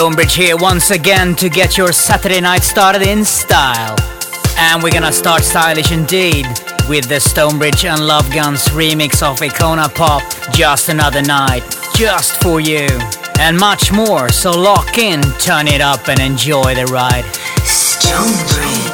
Stonebridge here once again to get your Saturday night started in style. And we're gonna start stylish indeed with the Stonebridge and Love Guns remix of Icona Pop, Just Another Night, just for you. And much more, so lock in, turn it up, and enjoy the ride. Stonebridge.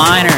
Groove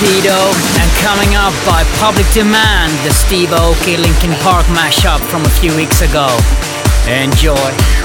Das and coming up by Public Demand, the Steve Aoki Linkin Park mashup from a few weeks ago. Enjoy.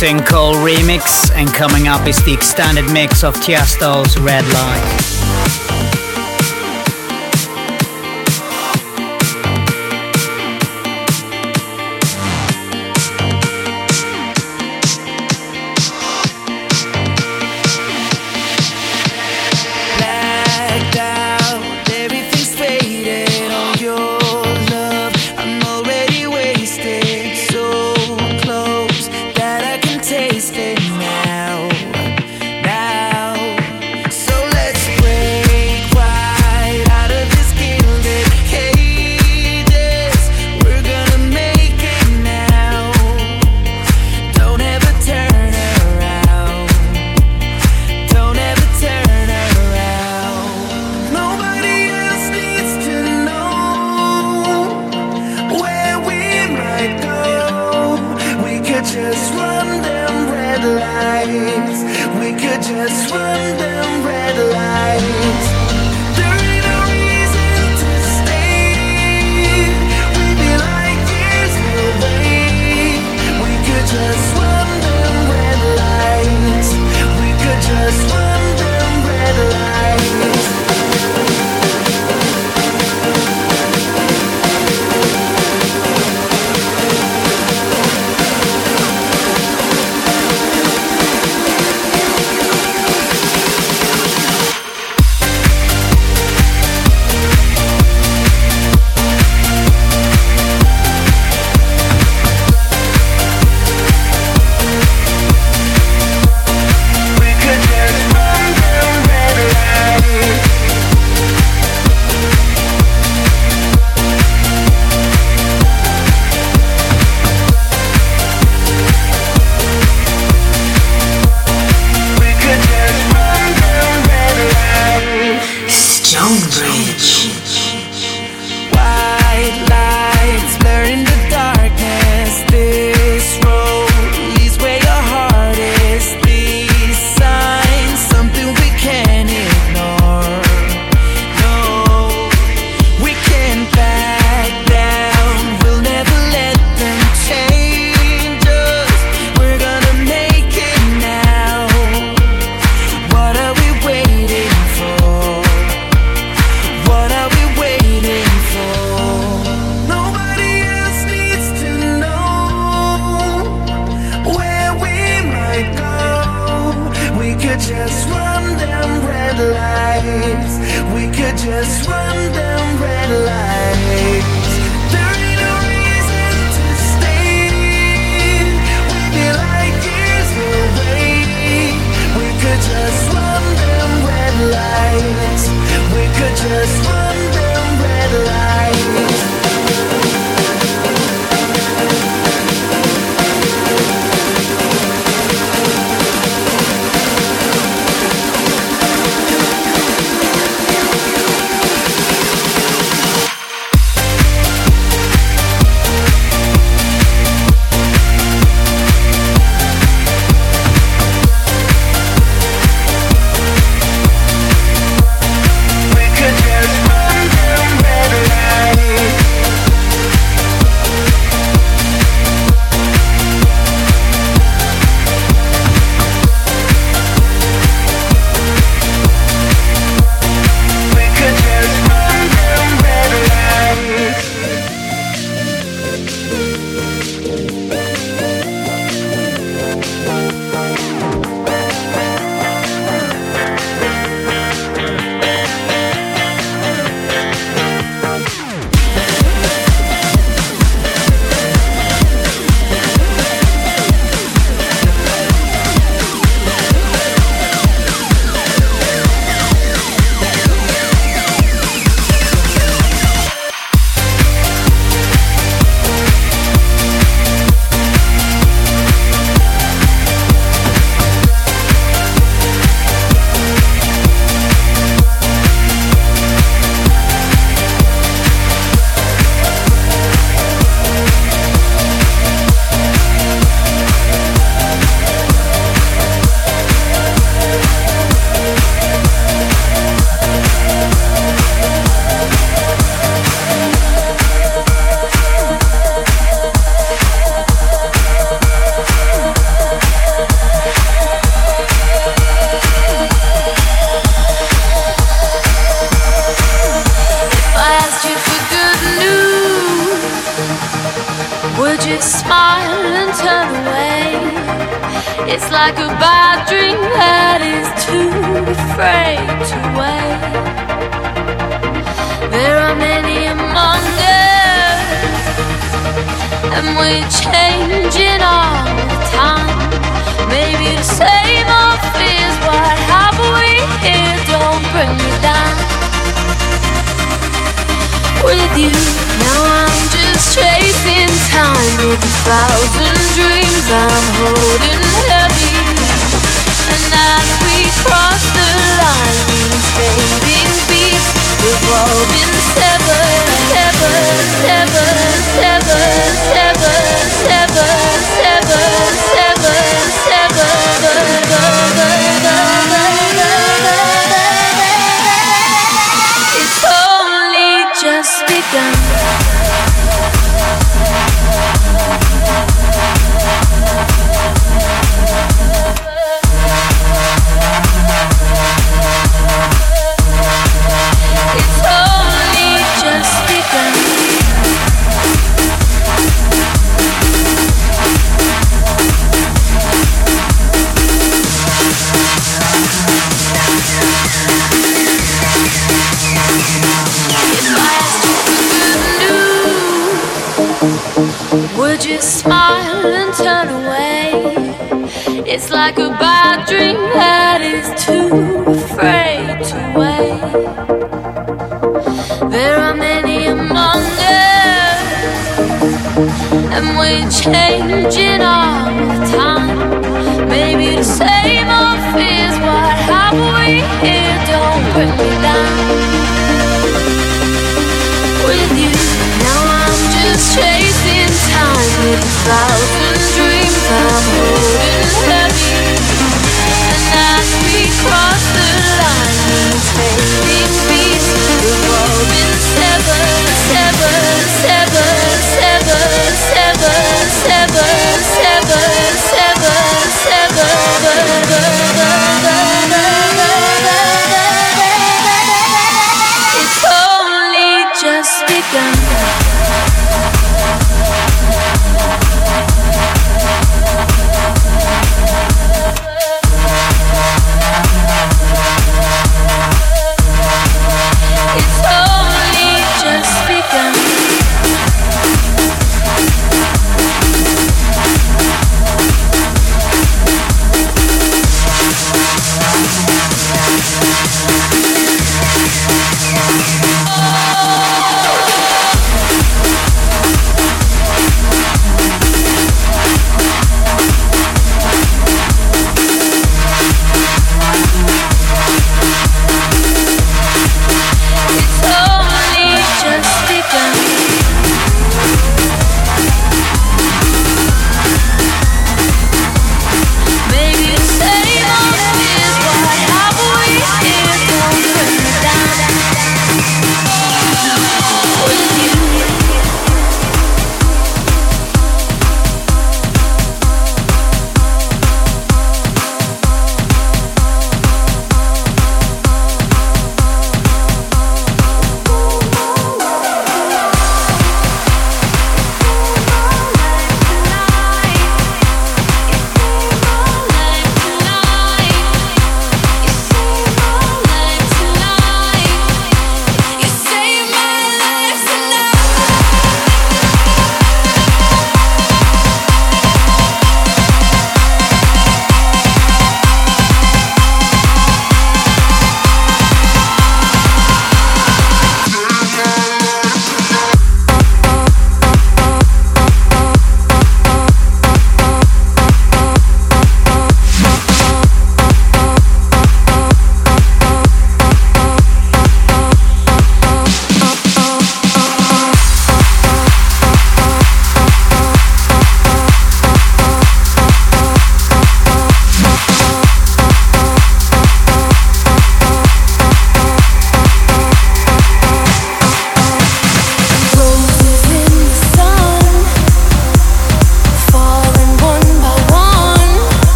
The remix, and coming up is the extended mix of Tiesto's Red Light.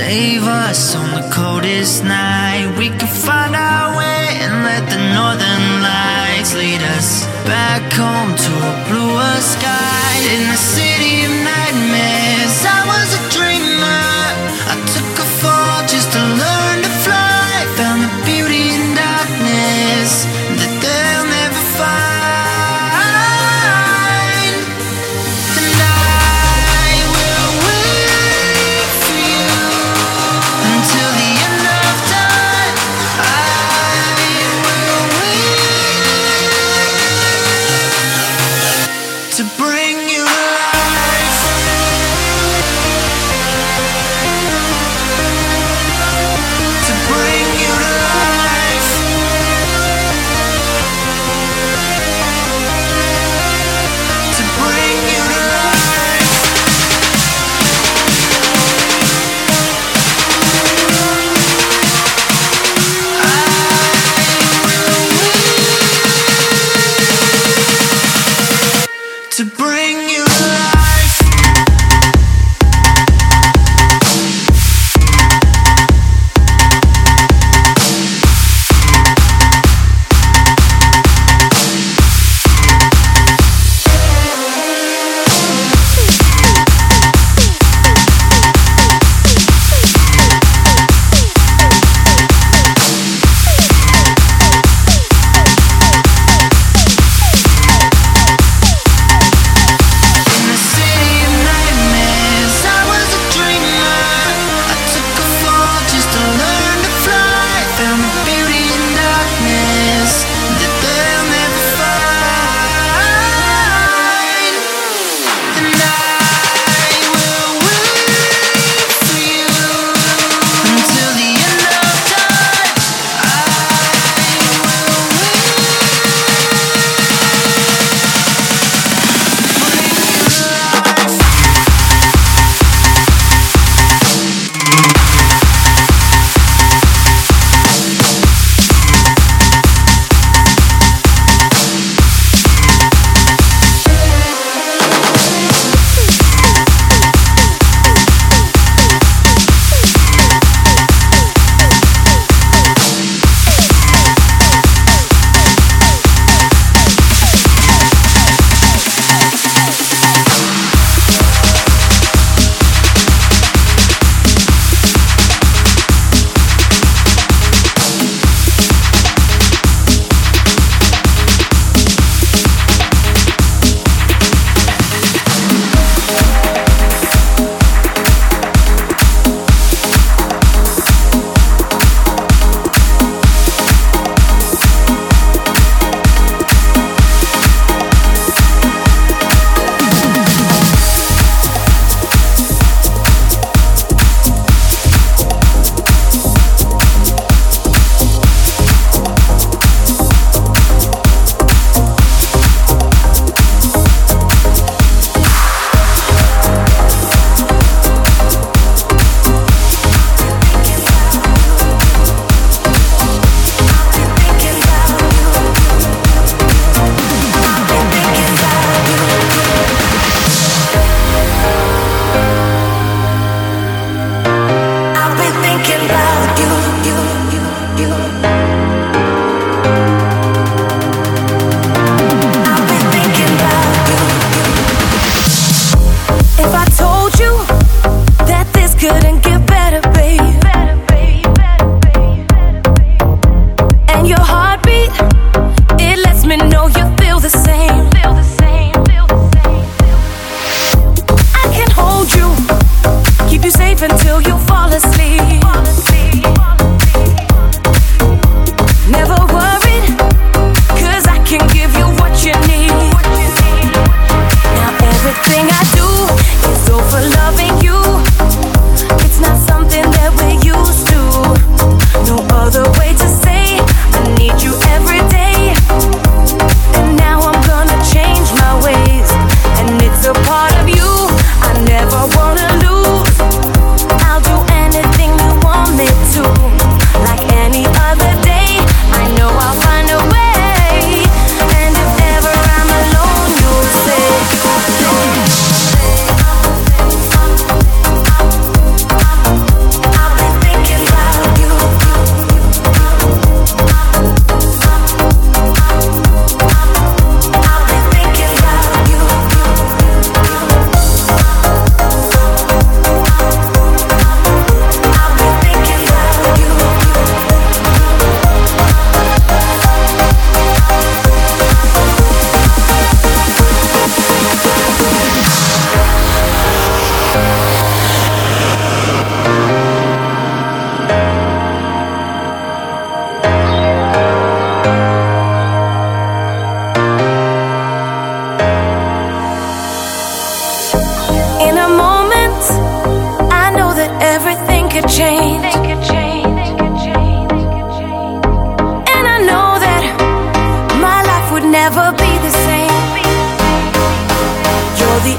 Save us on the coldest night. We can find our way and let the northern lights lead us back home to a bluer sky in the city of nightmares.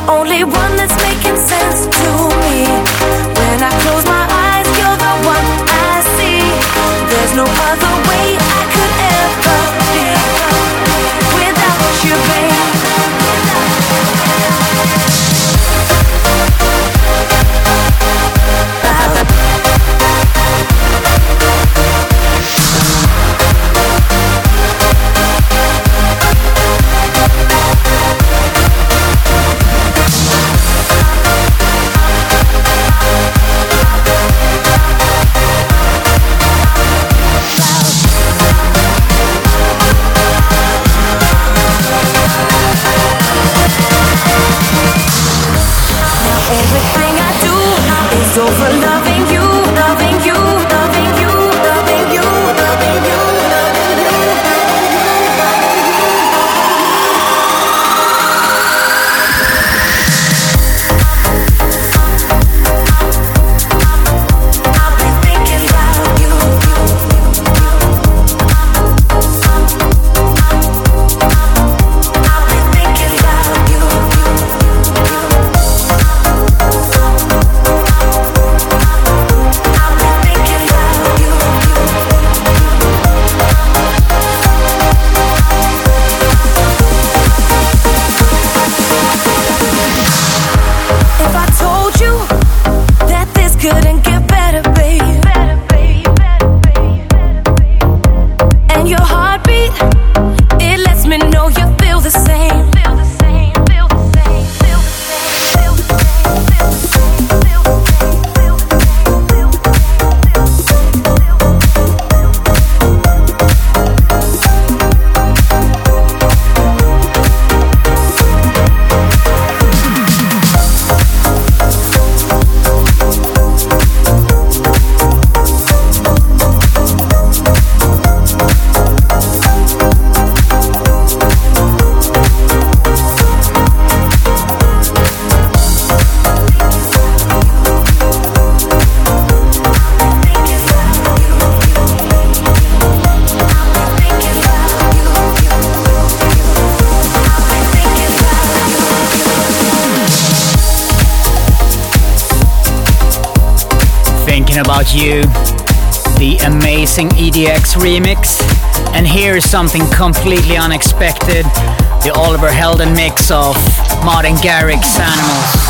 About remix. And here's something completely unexpected the Oliver Heldens mix of Martin Garrix's Animals.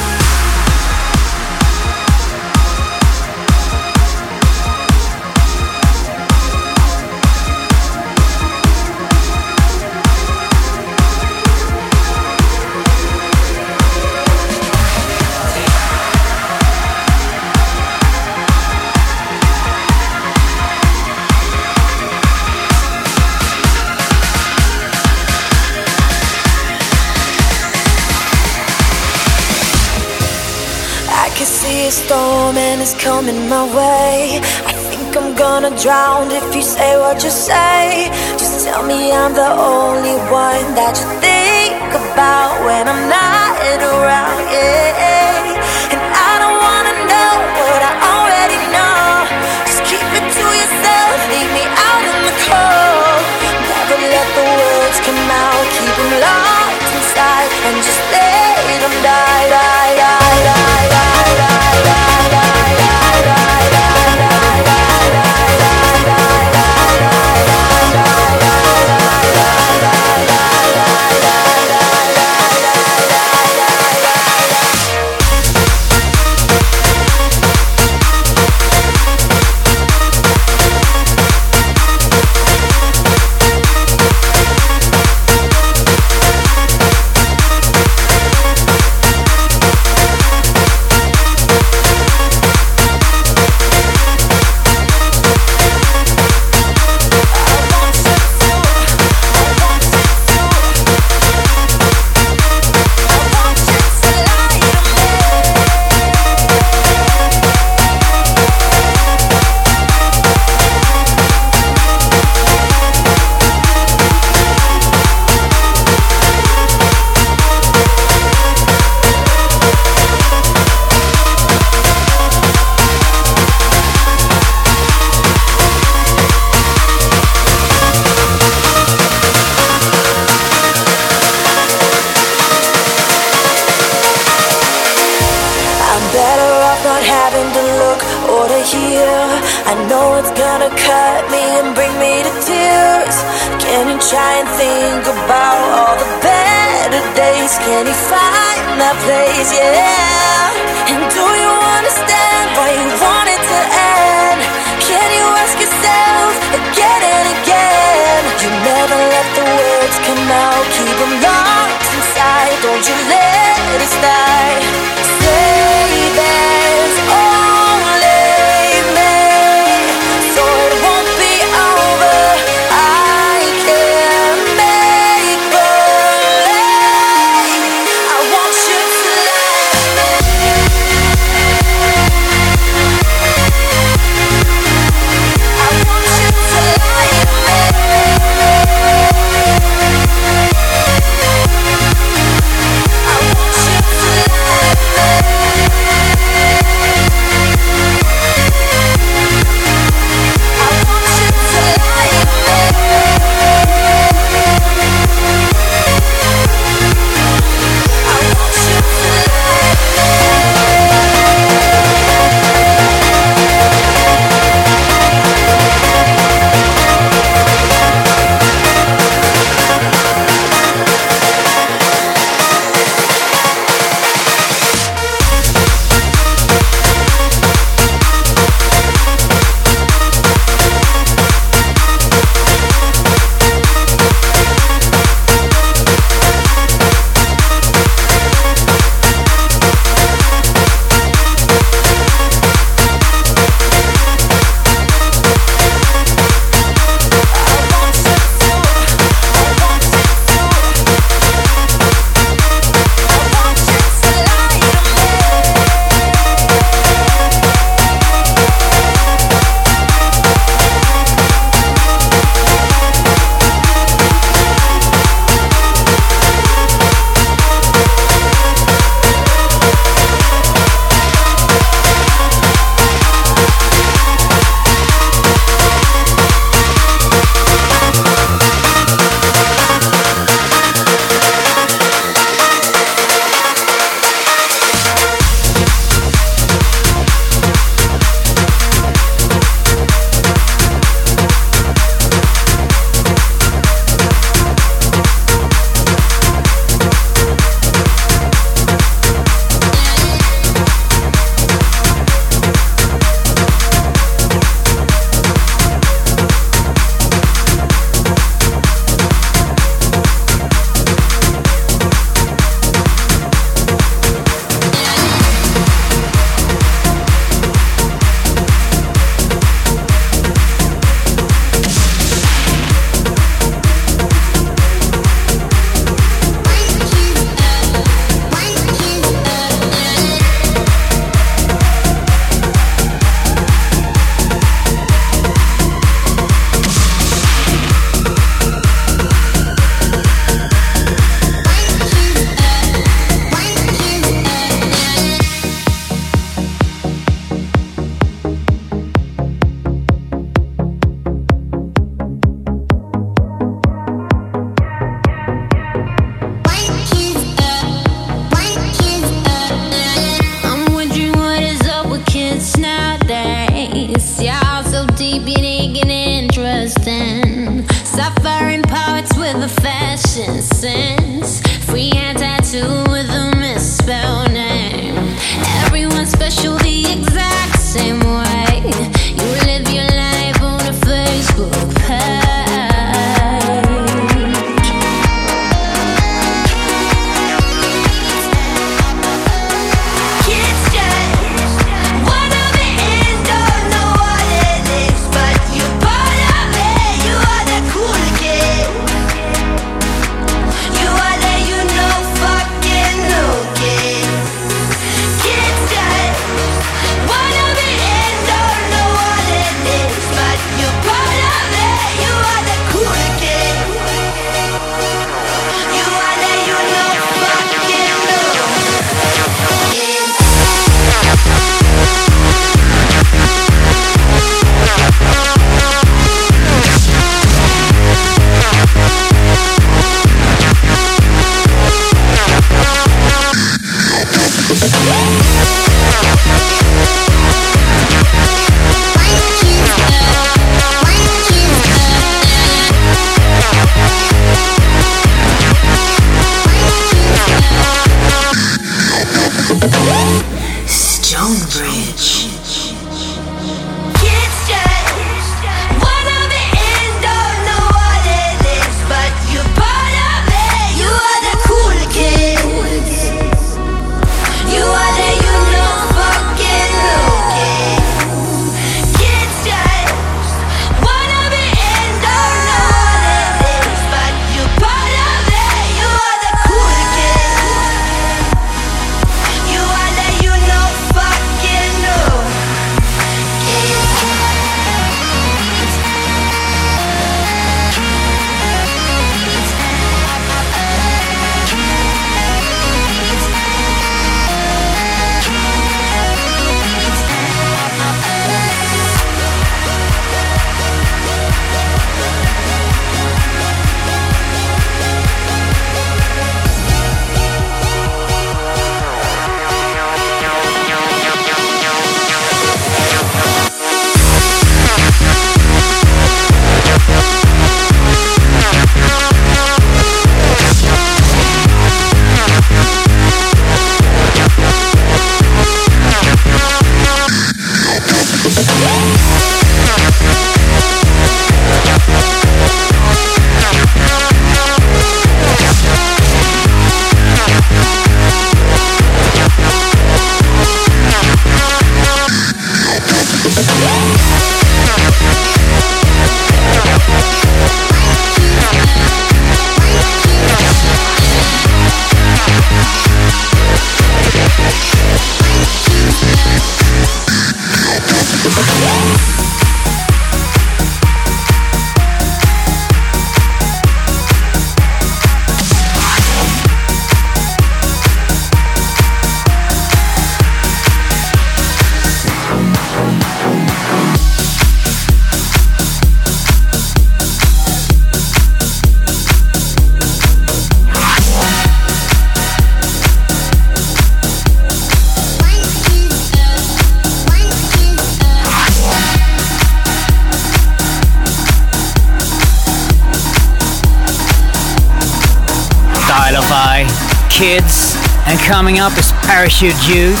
Coming up is Parachute Youth,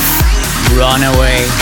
Runaway.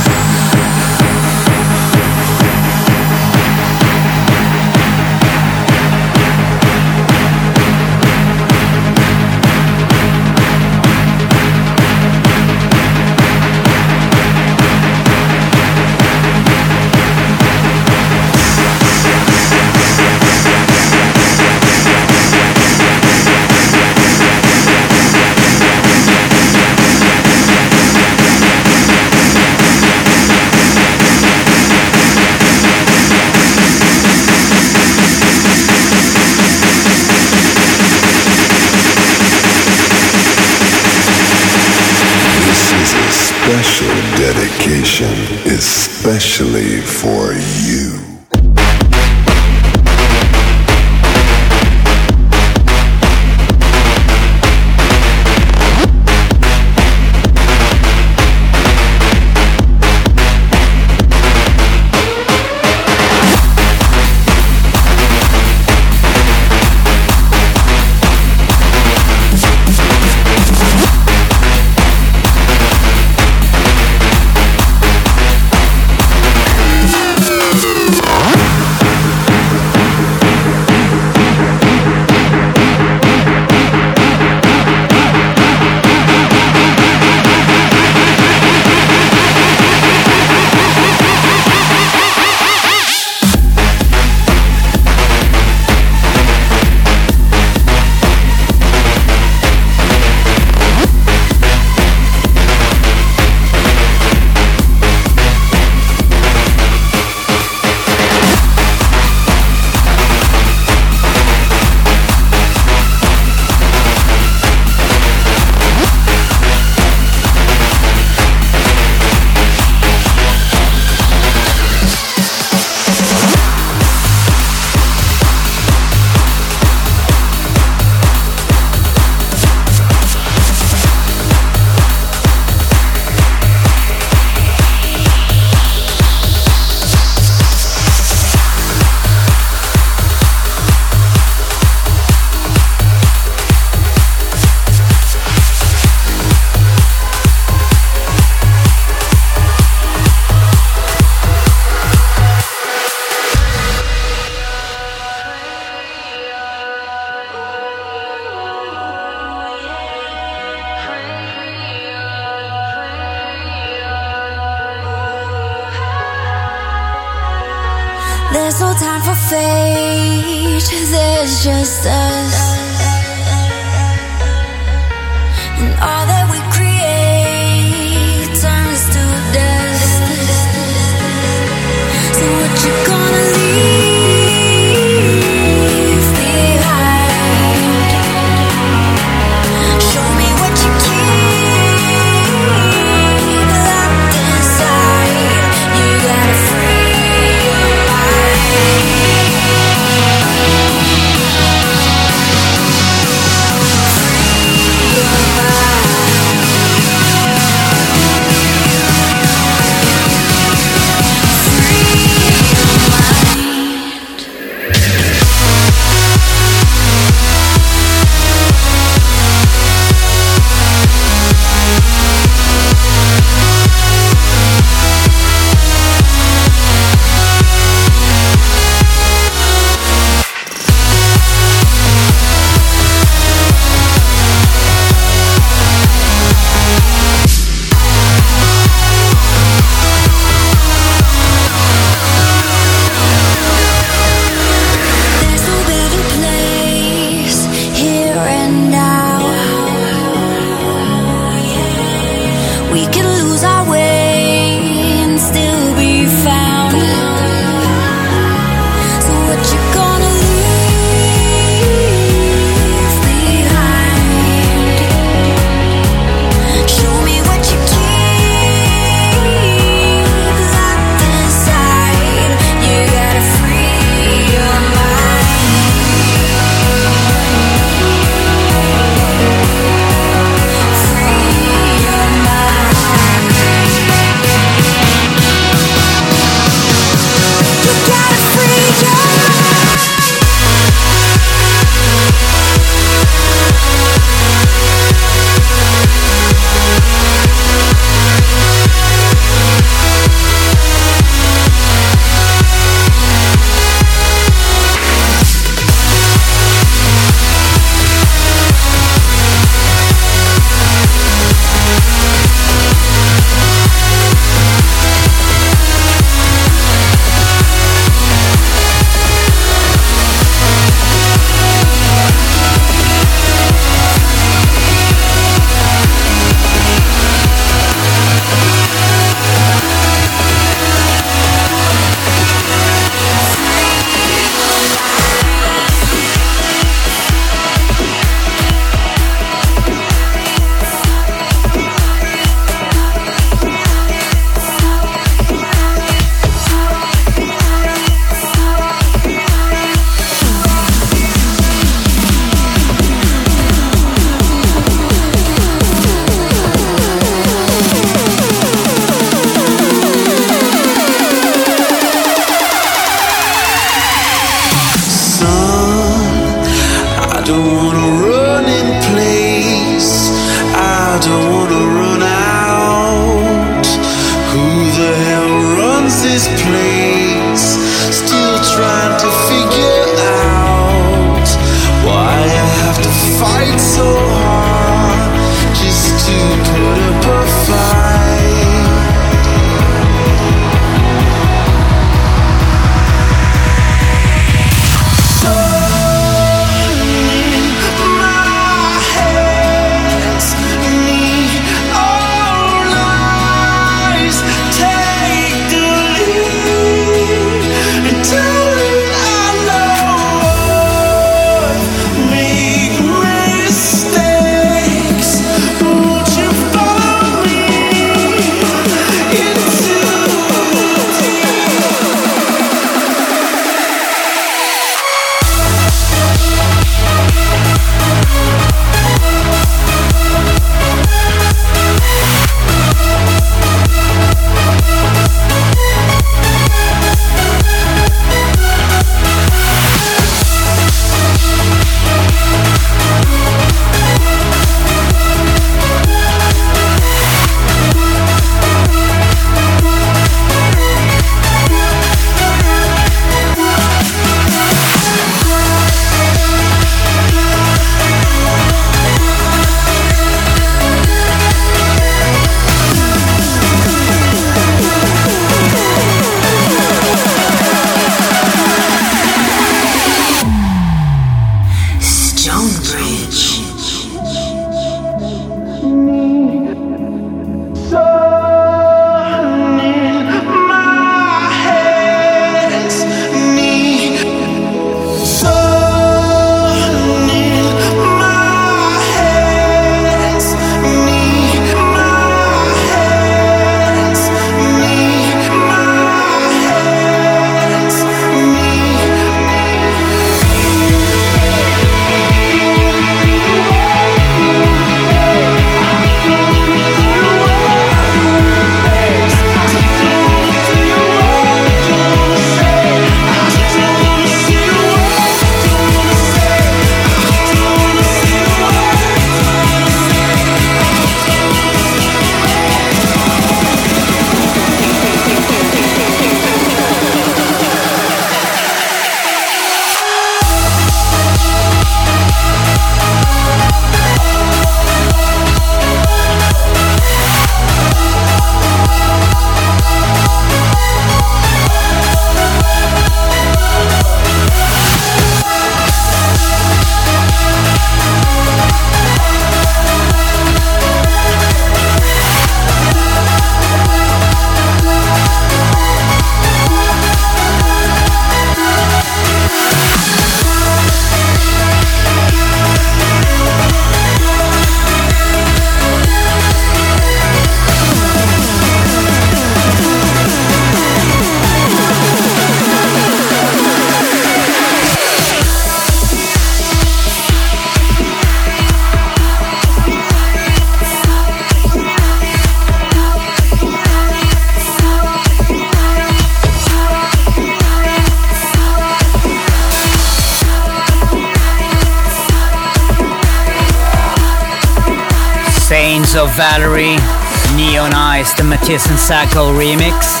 Sacco remix.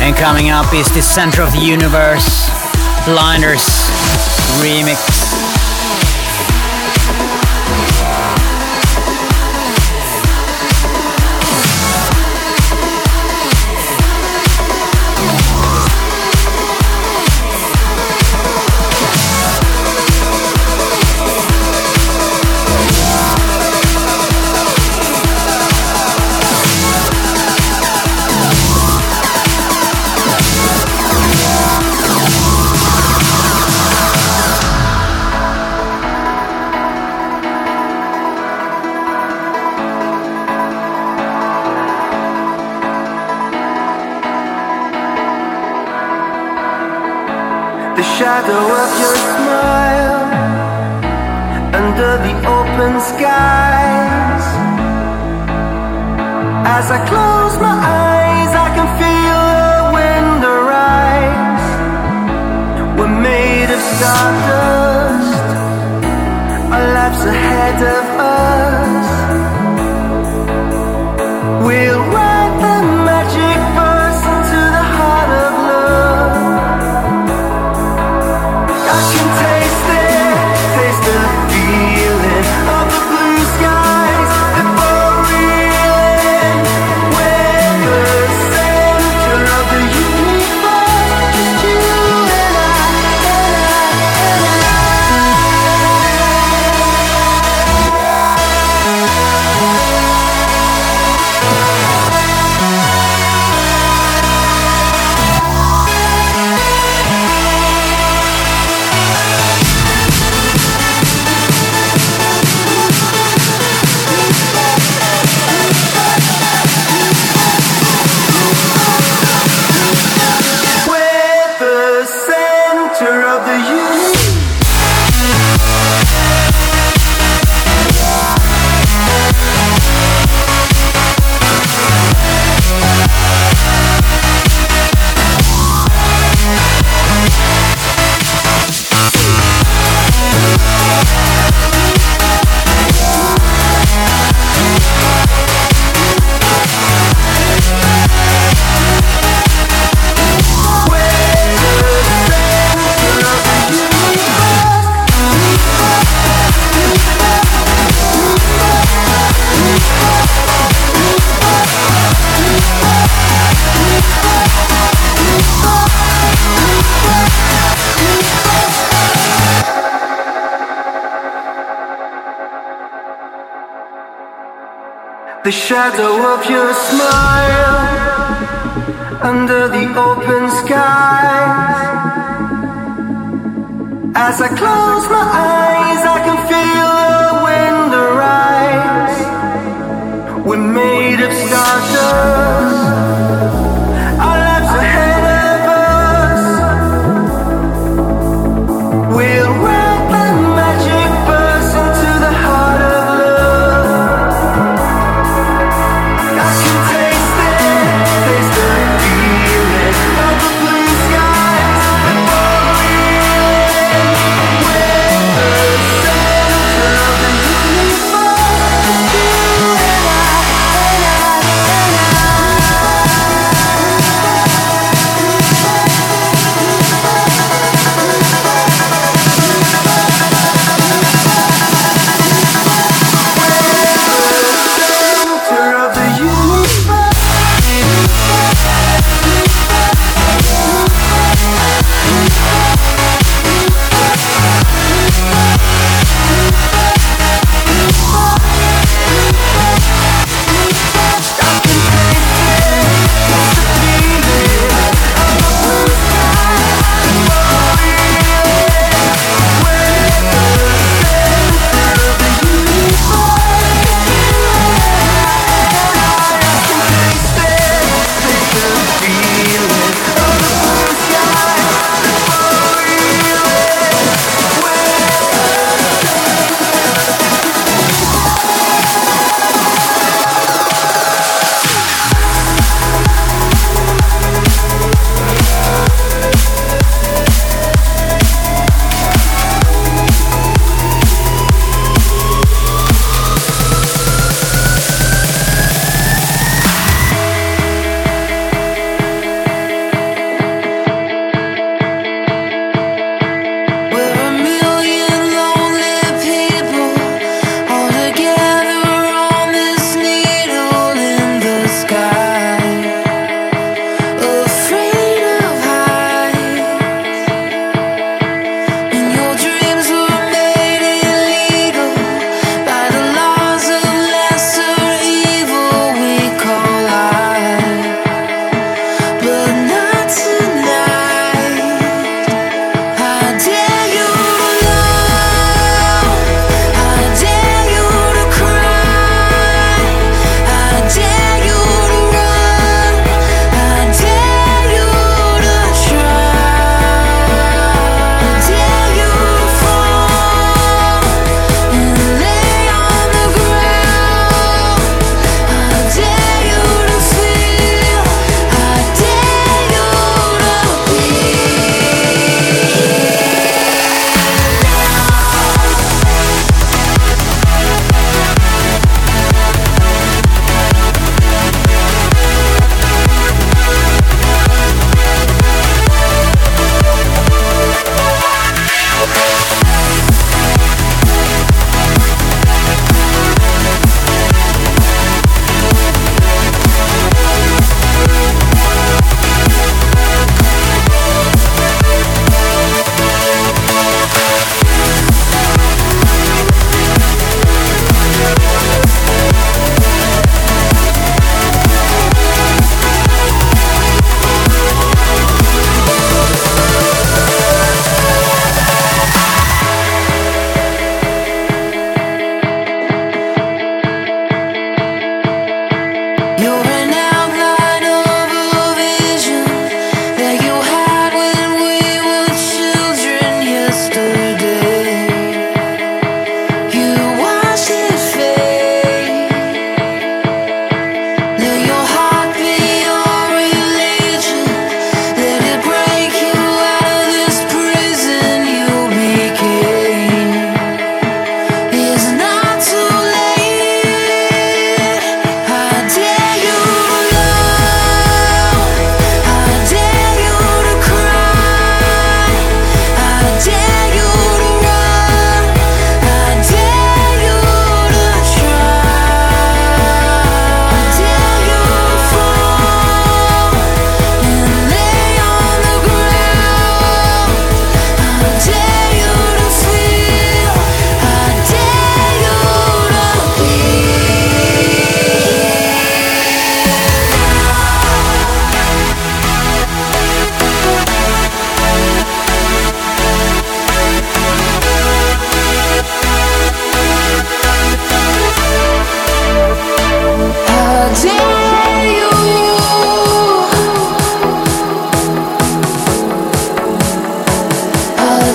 And coming up is the Center of the Universe Blinders remix. The shadow of your smile under the open sky. As I close my eyes, I can feel.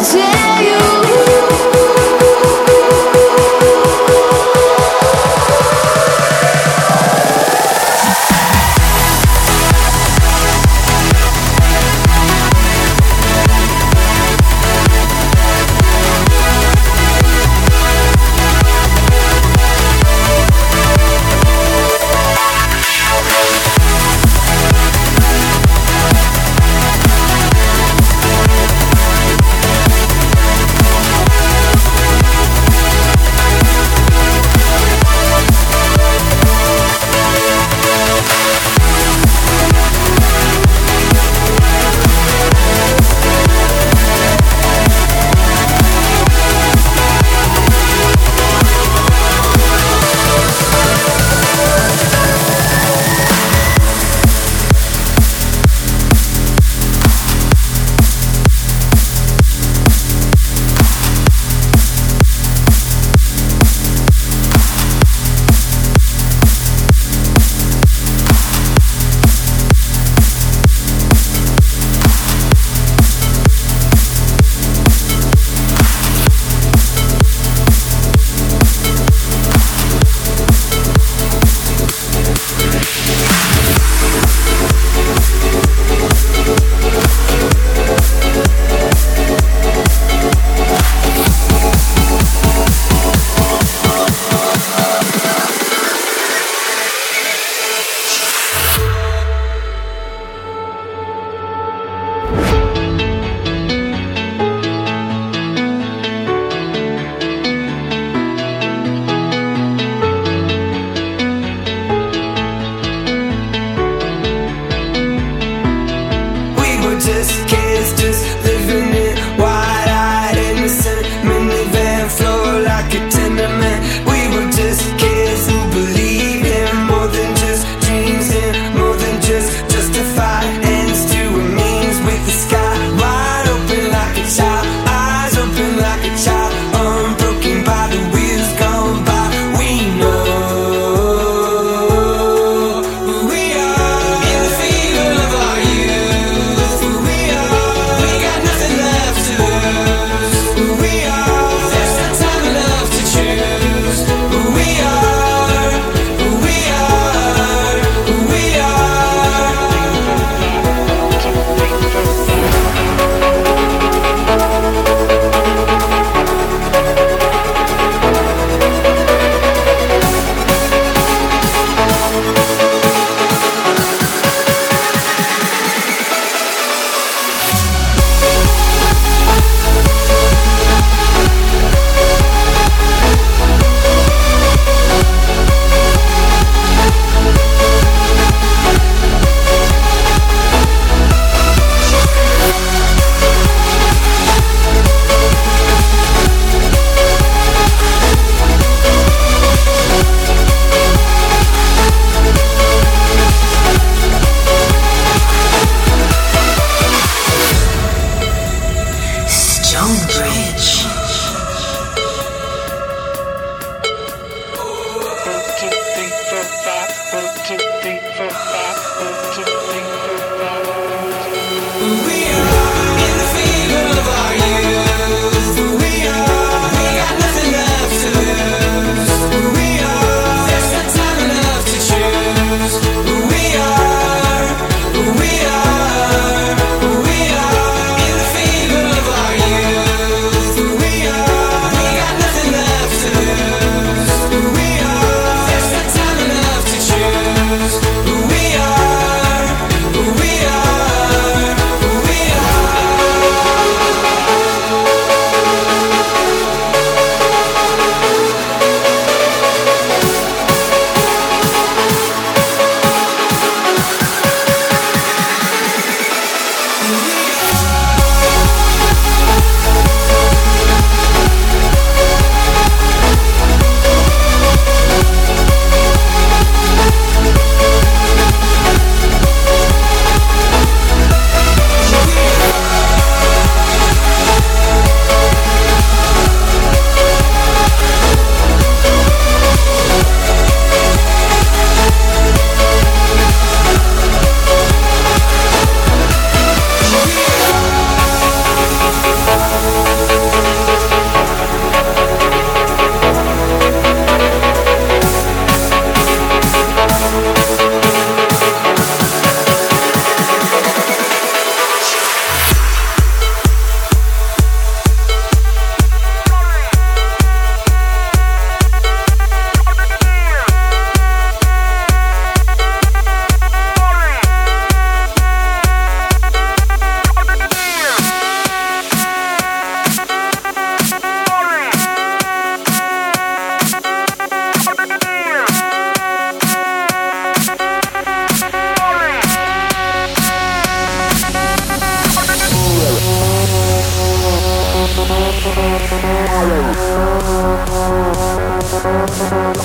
最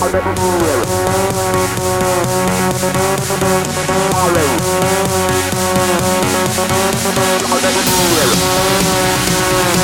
Thank you.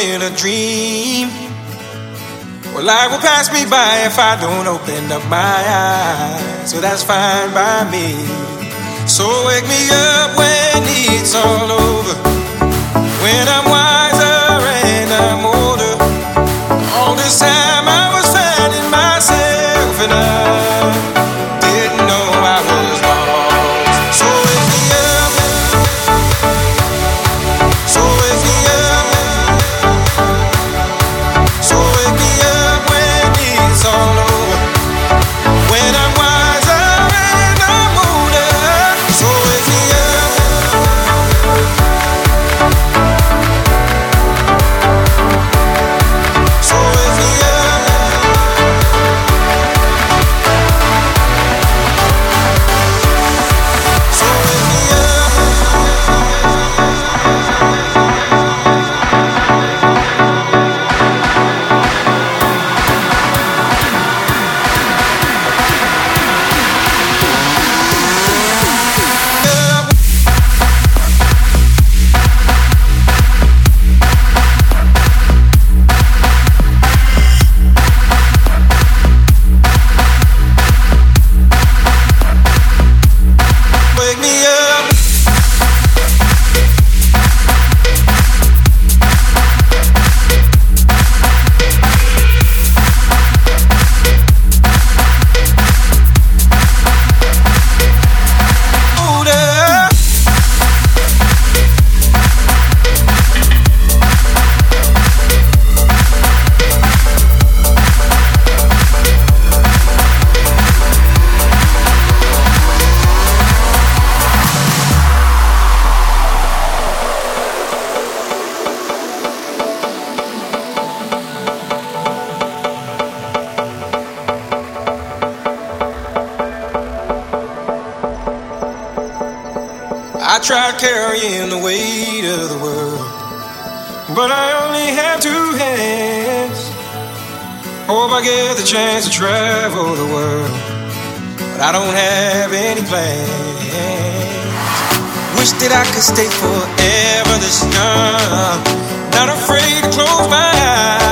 been a dream. Well, life will pass me by if I don't open up my eyes. So that's fine by me. So carrying the weight of the world. But I only have two hands. Hope I get the chance to travel the world. But I don't have any plans. Wish that I could stay forever this young. Not afraid to close my eyes.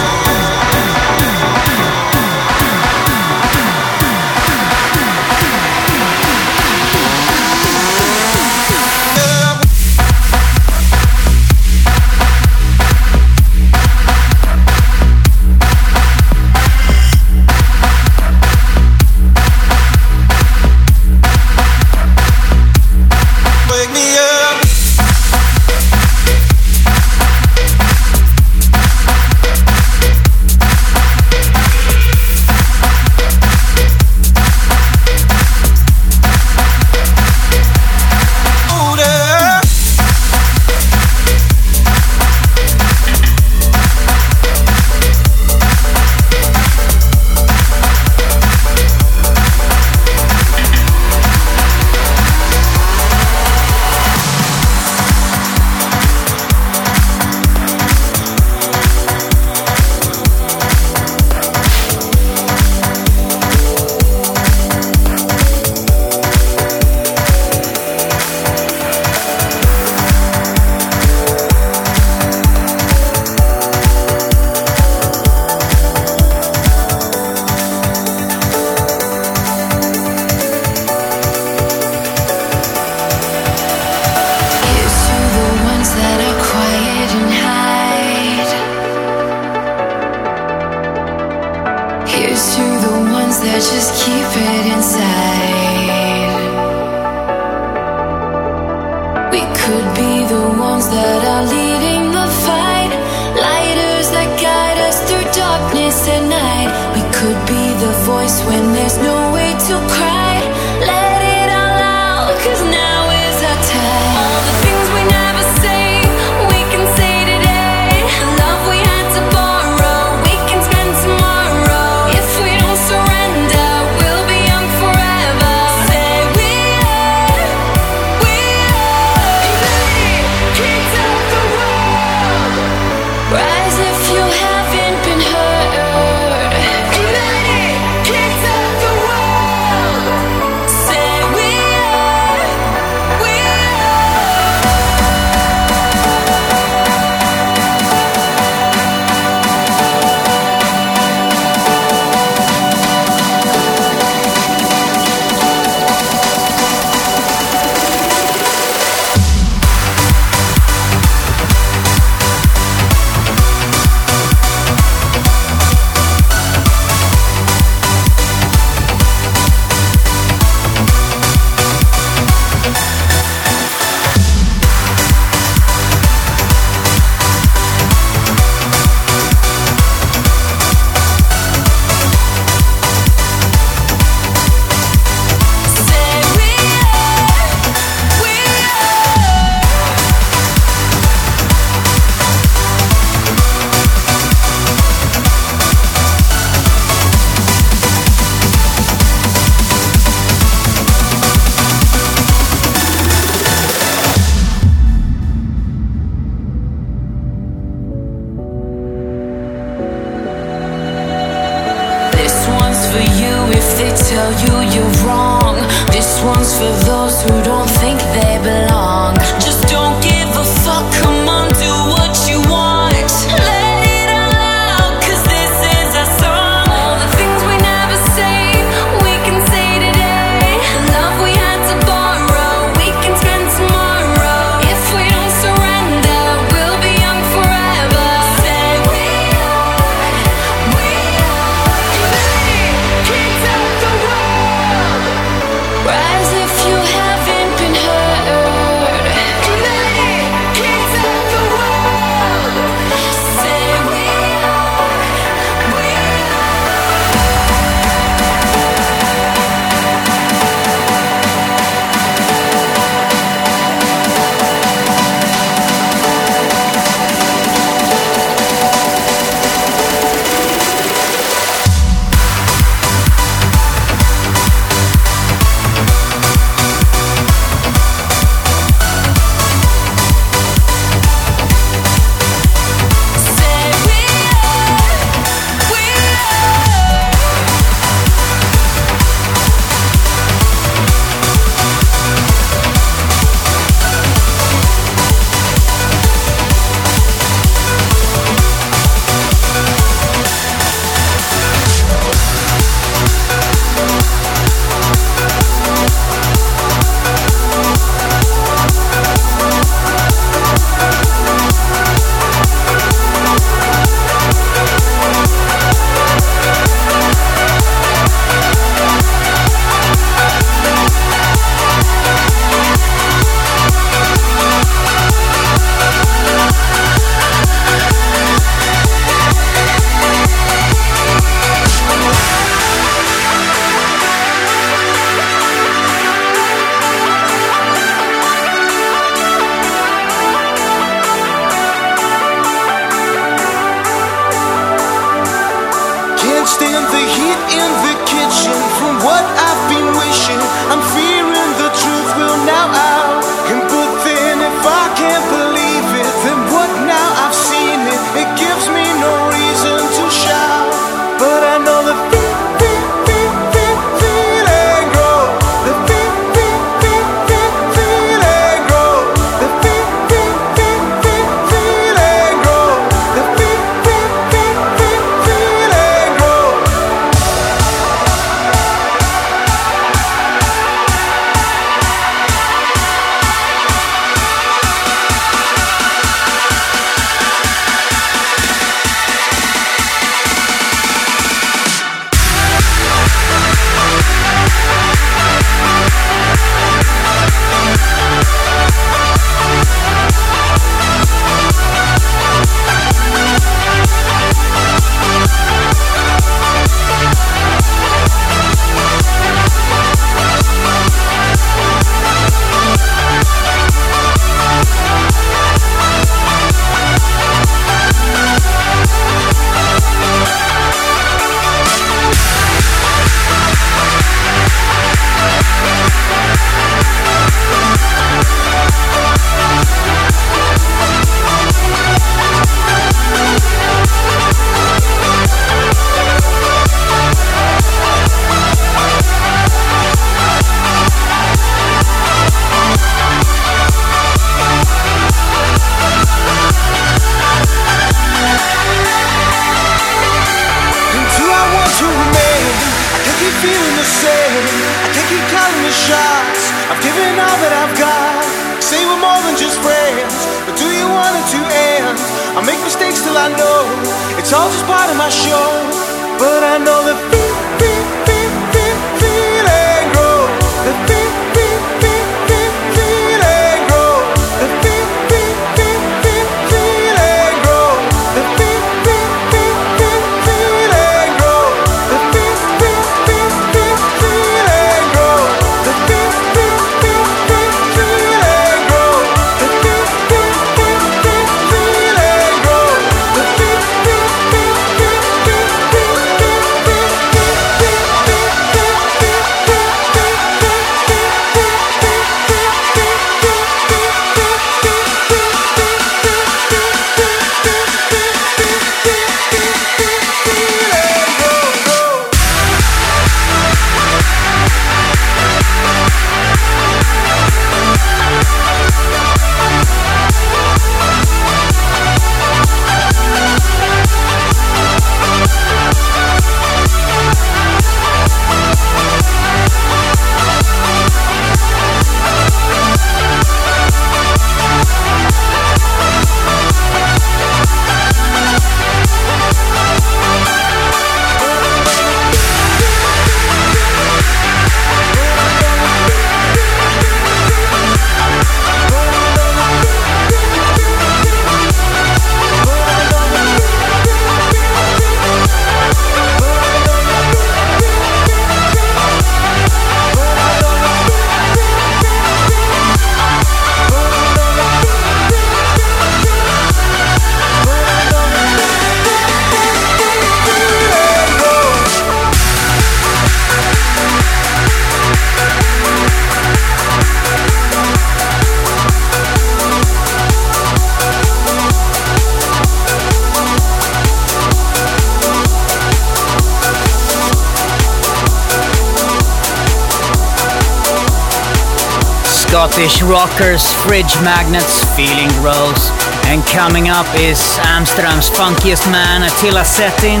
Scottish rockers, fridge magnets, feeling gross. And coming up is Amsterdam's funkiest man, Attila Settin,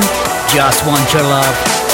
Just Want Your Love.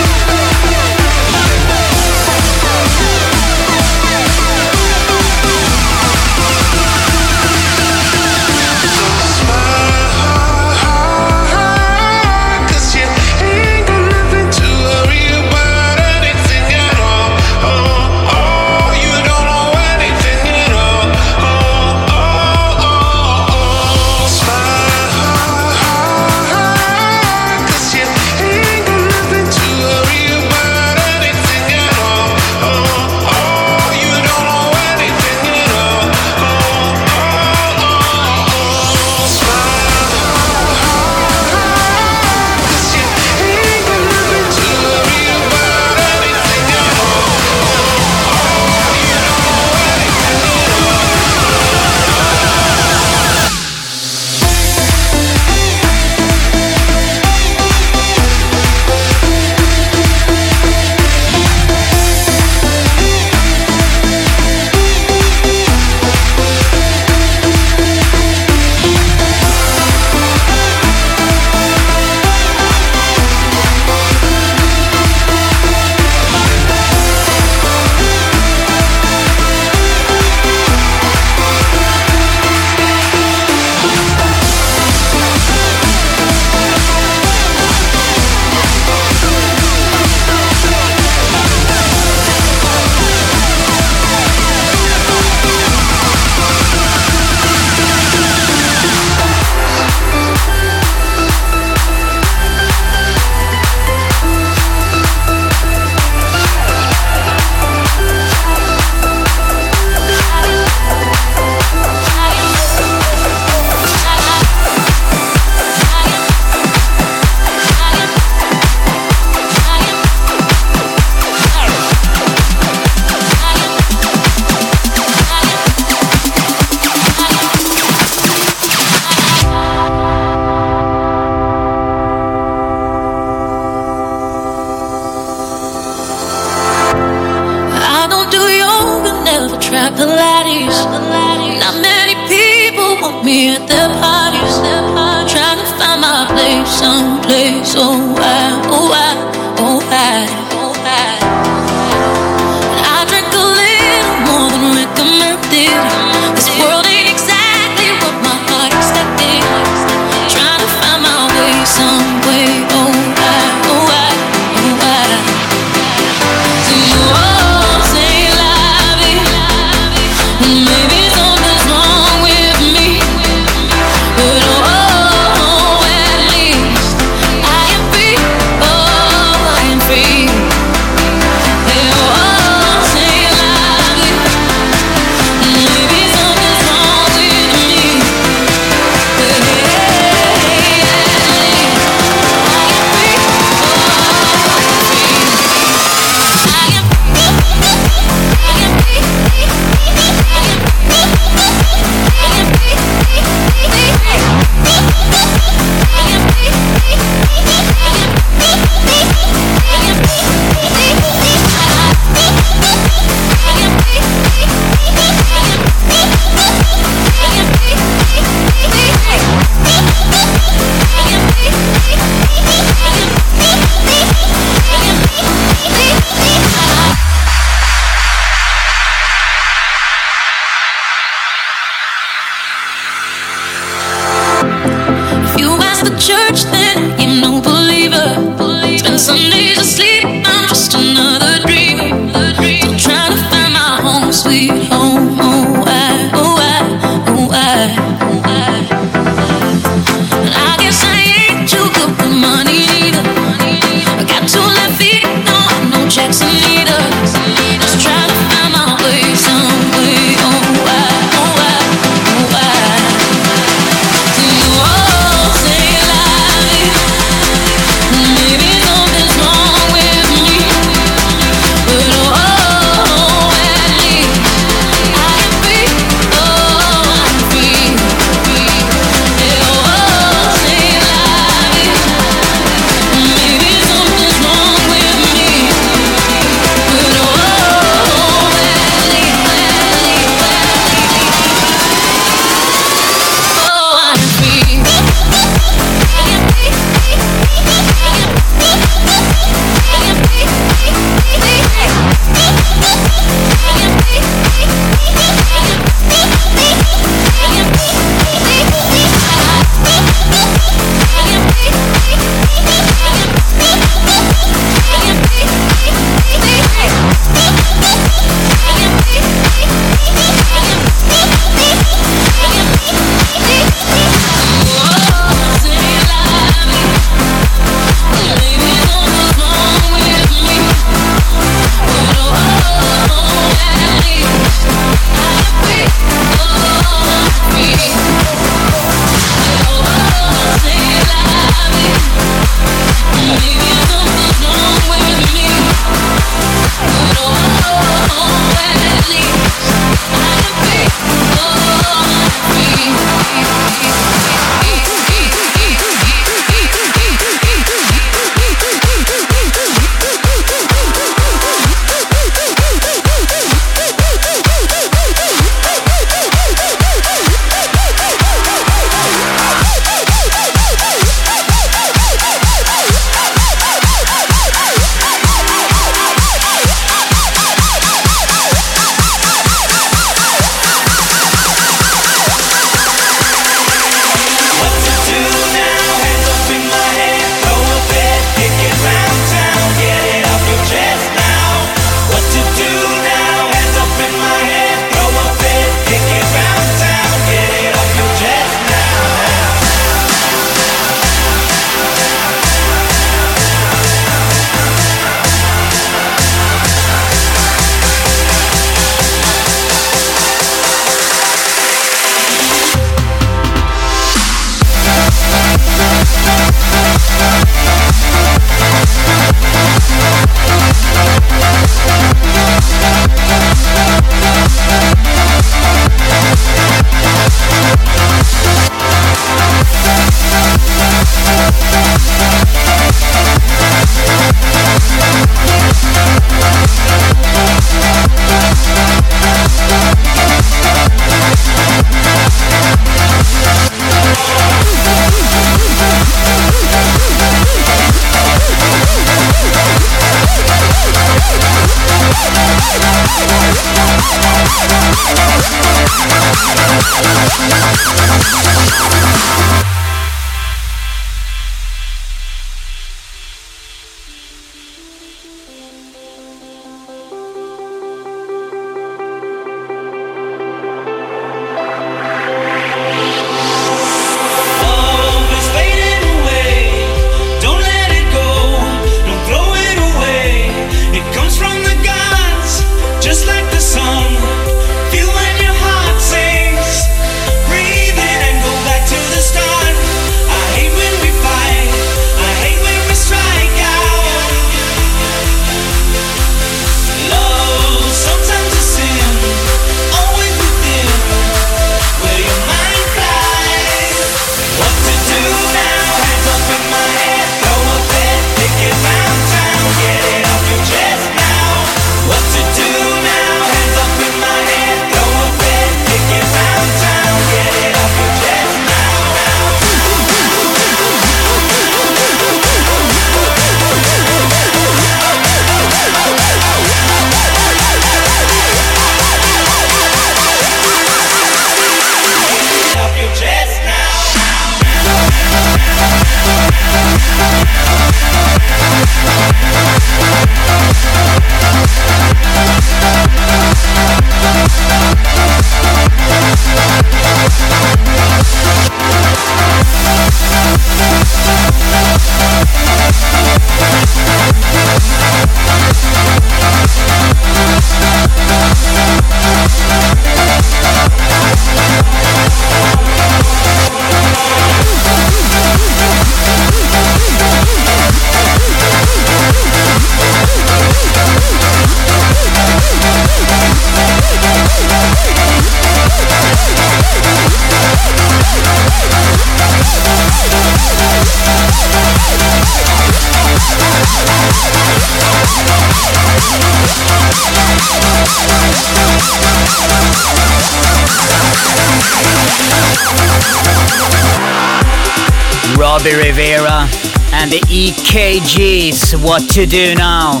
What to do now?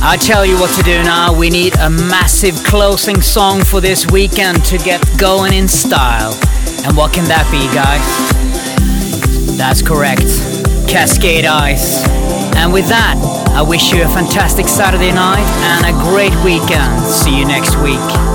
I tell you what to do now. We need a massive closing song for this weekend to get going in style. And what can that be, guys? That's correct. Cascade Ice. And with that, I wish you a fantastic Saturday night and a great weekend. See you next week.